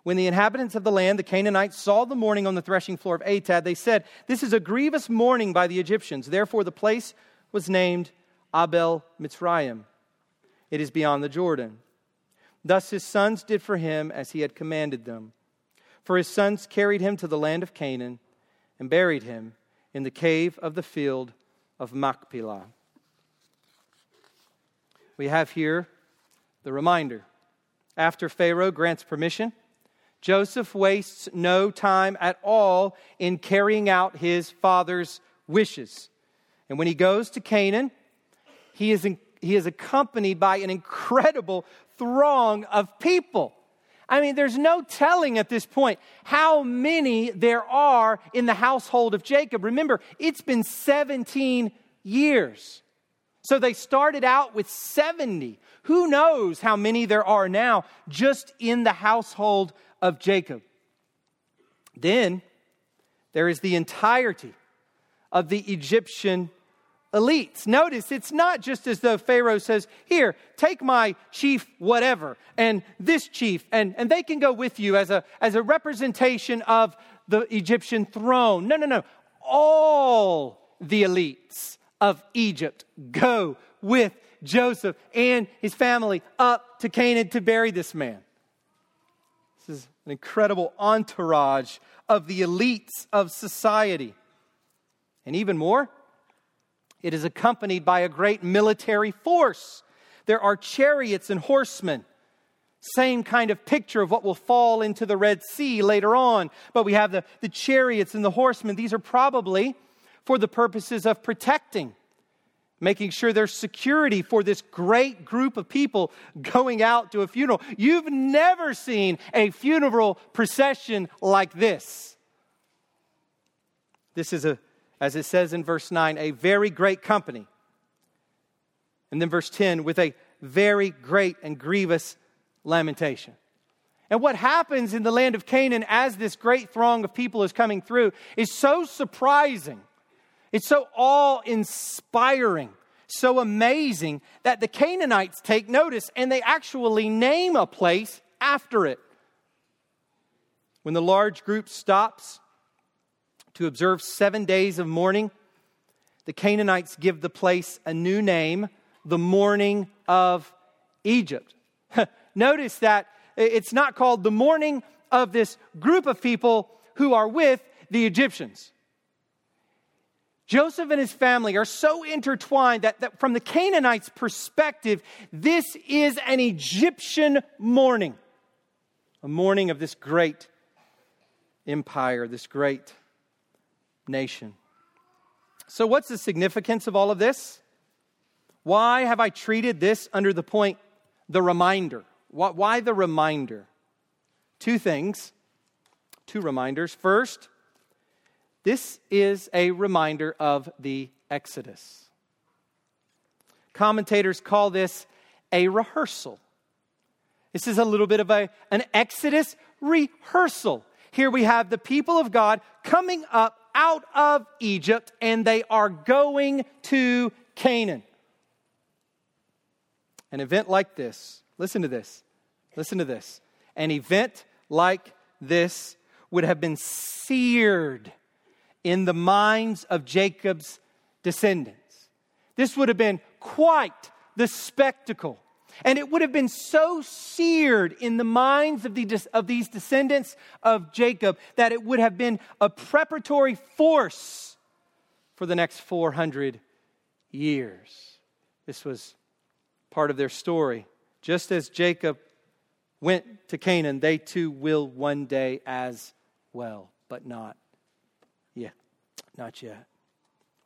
When the inhabitants of the land, the Canaanites, saw the mourning on the threshing floor of Atad, they said, This is a grievous mourning by the Egyptians. Therefore, the place was named Abel Mitzrayim. It is beyond the Jordan. Thus his sons did for him as he had commanded them. For his sons carried him to the land of Canaan and buried him in the cave of the field of Machpelah. We have here the reminder. After Pharaoh grants permission, Joseph wastes no time at all in carrying out his father's wishes. And when he goes to Canaan, he is, he is accompanied by an incredible throng of people. I mean, there's no telling at this point how many there are in the household of Jacob. Remember, it's been 17 years. So they started out with 70. Who knows how many there are now just in the household of Jacob? Then there is the entirety of the Egyptian elites. Notice it's not just as though Pharaoh says, Here, take my chief, whatever, and this chief, and, and they can go with you as a, as a representation of the Egyptian throne. No, no, no. All the elites of Egypt go with Joseph and his family up to Canaan to bury this man. This is an incredible entourage of the elites of society. And even more, it is accompanied by a great military force. There are chariots and horsemen. Same kind of picture of what will fall into the Red Sea later on. But we have the, the chariots and the horsemen. These are probably for the purposes of protecting, making sure there's security for this great group of people going out to a funeral. You've never seen a funeral procession like this. This is a as it says in verse 9, a very great company. And then verse 10, with a very great and grievous lamentation. And what happens in the land of Canaan as this great throng of people is coming through is so surprising. It's so awe inspiring, so amazing that the Canaanites take notice and they actually name a place after it. When the large group stops to observe seven days of mourning, the Canaanites give the place a new name, the mourning of Egypt. Notice that it's not called the mourning of this group of people who are with the Egyptians. Joseph and his family are so intertwined that, that, from the Canaanites' perspective, this is an Egyptian mourning, a mourning of this great empire, this great nation. So, what's the significance of all of this? Why have I treated this under the point, the reminder? Why the reminder? Two things, two reminders. First, this is a reminder of the Exodus. Commentators call this a rehearsal. This is a little bit of a, an Exodus rehearsal. Here we have the people of God coming up out of Egypt and they are going to Canaan. An event like this, listen to this, listen to this. An event like this would have been seared in the minds of Jacob's descendants. This would have been quite the spectacle. And it would have been so seared in the minds of, the, of these descendants of Jacob that it would have been a preparatory force for the next 400 years. This was part of their story. Just as Jacob went to Canaan, they too will one day as well, but not yet. Not yet.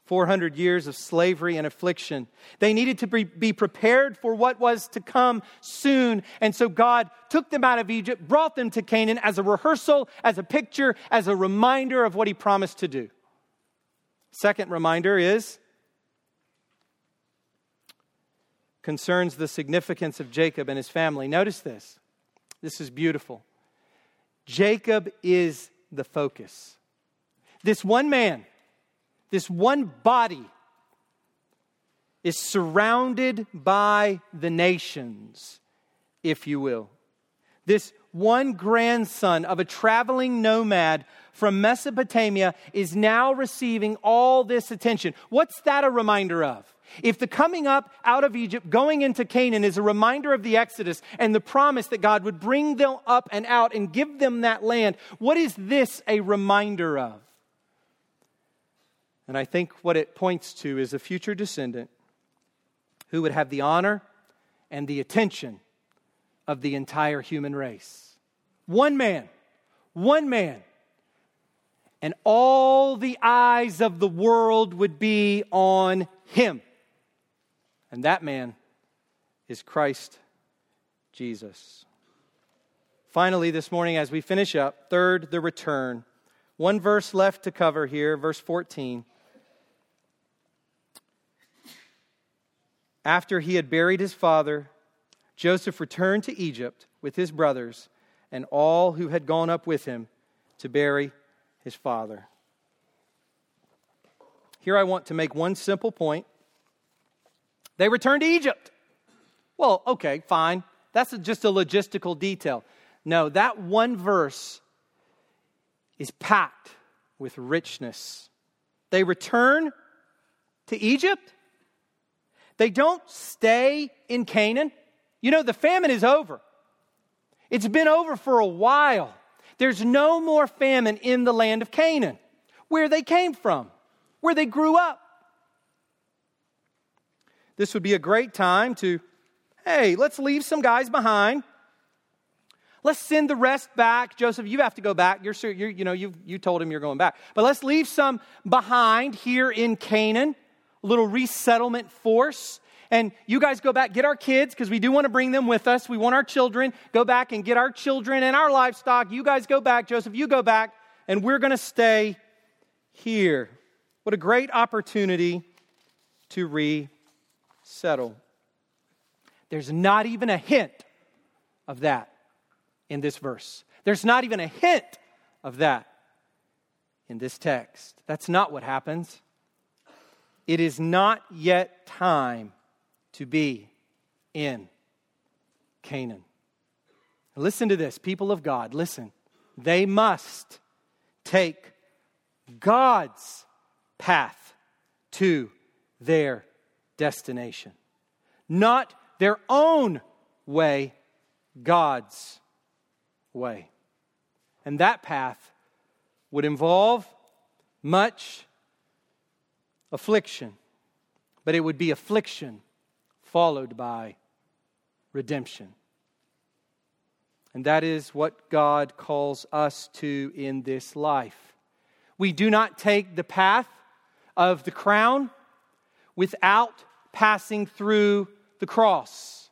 400 years of slavery and affliction. They needed to be prepared for what was to come soon. And so God took them out of Egypt, brought them to Canaan as a rehearsal, as a picture, as a reminder of what He promised to do. Second reminder is concerns the significance of Jacob and his family. Notice this. This is beautiful. Jacob is the focus. This one man, this one body, is surrounded by the nations, if you will. This one grandson of a traveling nomad from Mesopotamia is now receiving all this attention. What's that a reminder of? If the coming up out of Egypt, going into Canaan, is a reminder of the Exodus and the promise that God would bring them up and out and give them that land, what is this a reminder of? And I think what it points to is a future descendant who would have the honor and the attention of the entire human race. One man, one man. And all the eyes of the world would be on him. And that man is Christ Jesus. Finally, this morning, as we finish up, third, the return. One verse left to cover here, verse 14. After he had buried his father, Joseph returned to Egypt with his brothers and all who had gone up with him to bury his father. Here I want to make one simple point they returned to Egypt. Well, okay, fine. That's just a logistical detail. No, that one verse is packed with richness. They return to Egypt. They don't stay in Canaan. You know, the famine is over. It's been over for a while. There's no more famine in the land of Canaan, where they came from, where they grew up this would be a great time to, hey, let's leave some guys behind. Let's send the rest back. Joseph, you have to go back. You're, you're you know, you, you told him you're going back. But let's leave some behind here in Canaan, little resettlement force. And you guys go back, get our kids, because we do want to bring them with us. We want our children. Go back and get our children and our livestock. You guys go back. Joseph, you go back. And we're going to stay here. What a great opportunity to re settle. There's not even a hint of that in this verse. There's not even a hint of that in this text. That's not what happens. It is not yet time to be in Canaan. Listen to this, people of God, listen. They must take God's path to their destination. Not their own way, God's way. And that path would involve much affliction, but it would be affliction followed by redemption. And that is what God calls us to in this life. We do not take the path of the crown without passing through the cross.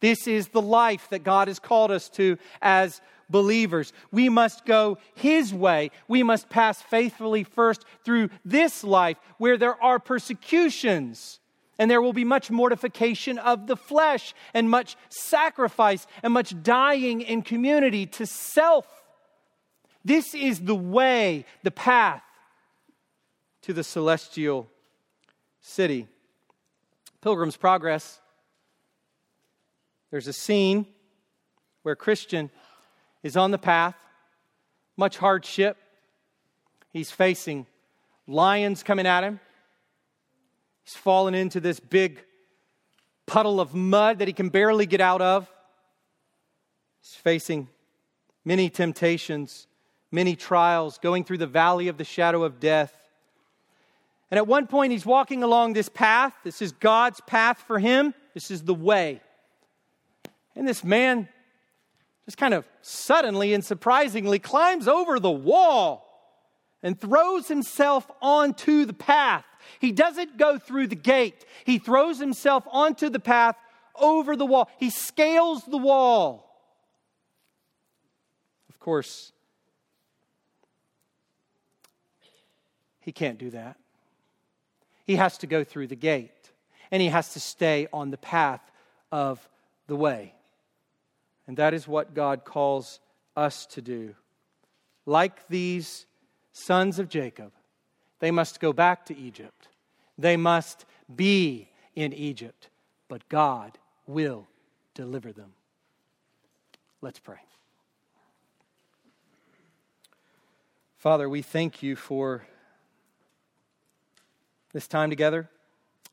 This is the life that God has called us to as believers. We must go His way. We must pass faithfully first through this life where there are persecutions. And there will be much mortification of the flesh, and much sacrifice, and much dying in community to self. This is the way, the path to the celestial city. Pilgrim's Progress, there's a scene where Christian is on the path, much hardship. He's facing lions coming at him. He's fallen into this big puddle of mud that he can barely get out of. He's facing many temptations, many trials, going through the valley of the shadow of death. And at one point, he's walking along this path. This is God's path for him. This is the way. And this man just kind of suddenly and surprisingly climbs over the wall and throws himself onto the path. He doesn't go through the gate, he throws himself onto the path over the wall. He scales the wall. Of course, he can't do that. He has to go through the gate, and he has to stay on the path of the way. And that is what God calls us to do. Like these sons of Jacob, they must go back to Egypt. They must be in Egypt, but God will deliver them. Let's pray. Father, we thank you for this time together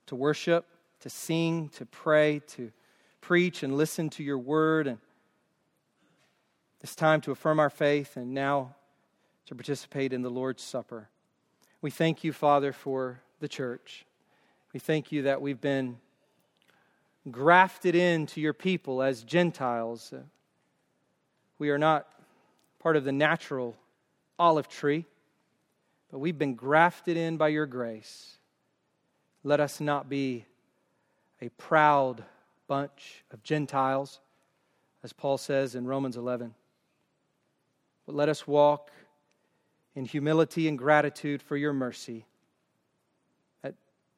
to worship, to sing, to pray, to preach and listen to your word, and this time to affirm our faith, and now to participate in the Lord's Supper. We thank you, Father, for the church. We thank you that we've been grafted into your people as Gentiles. We are not part of the natural olive tree, but we've been grafted in by your grace. Let us not be a proud bunch of Gentiles, as Paul says in Romans 11, but let us walk in humility and gratitude for your mercy. That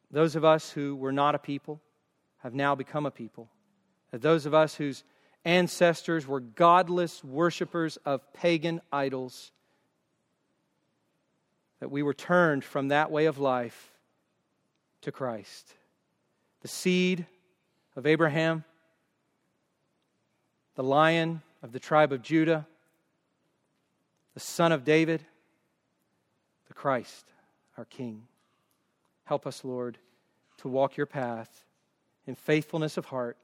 those of us who were not a people have now become a people. That those of us whose ancestors were godless worshippers of pagan idols, that we were turned from that way of life to Christ. The seed of Abraham, the lion of the tribe of Judah, the son of David, the Christ, our King. Help us, Lord, to walk your path in faithfulness of heart.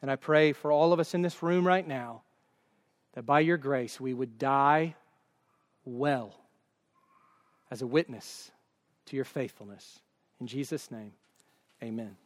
And I pray for all of us in this room right now that by your grace we would die well as a witness to your faithfulness. In Jesus' name, amen.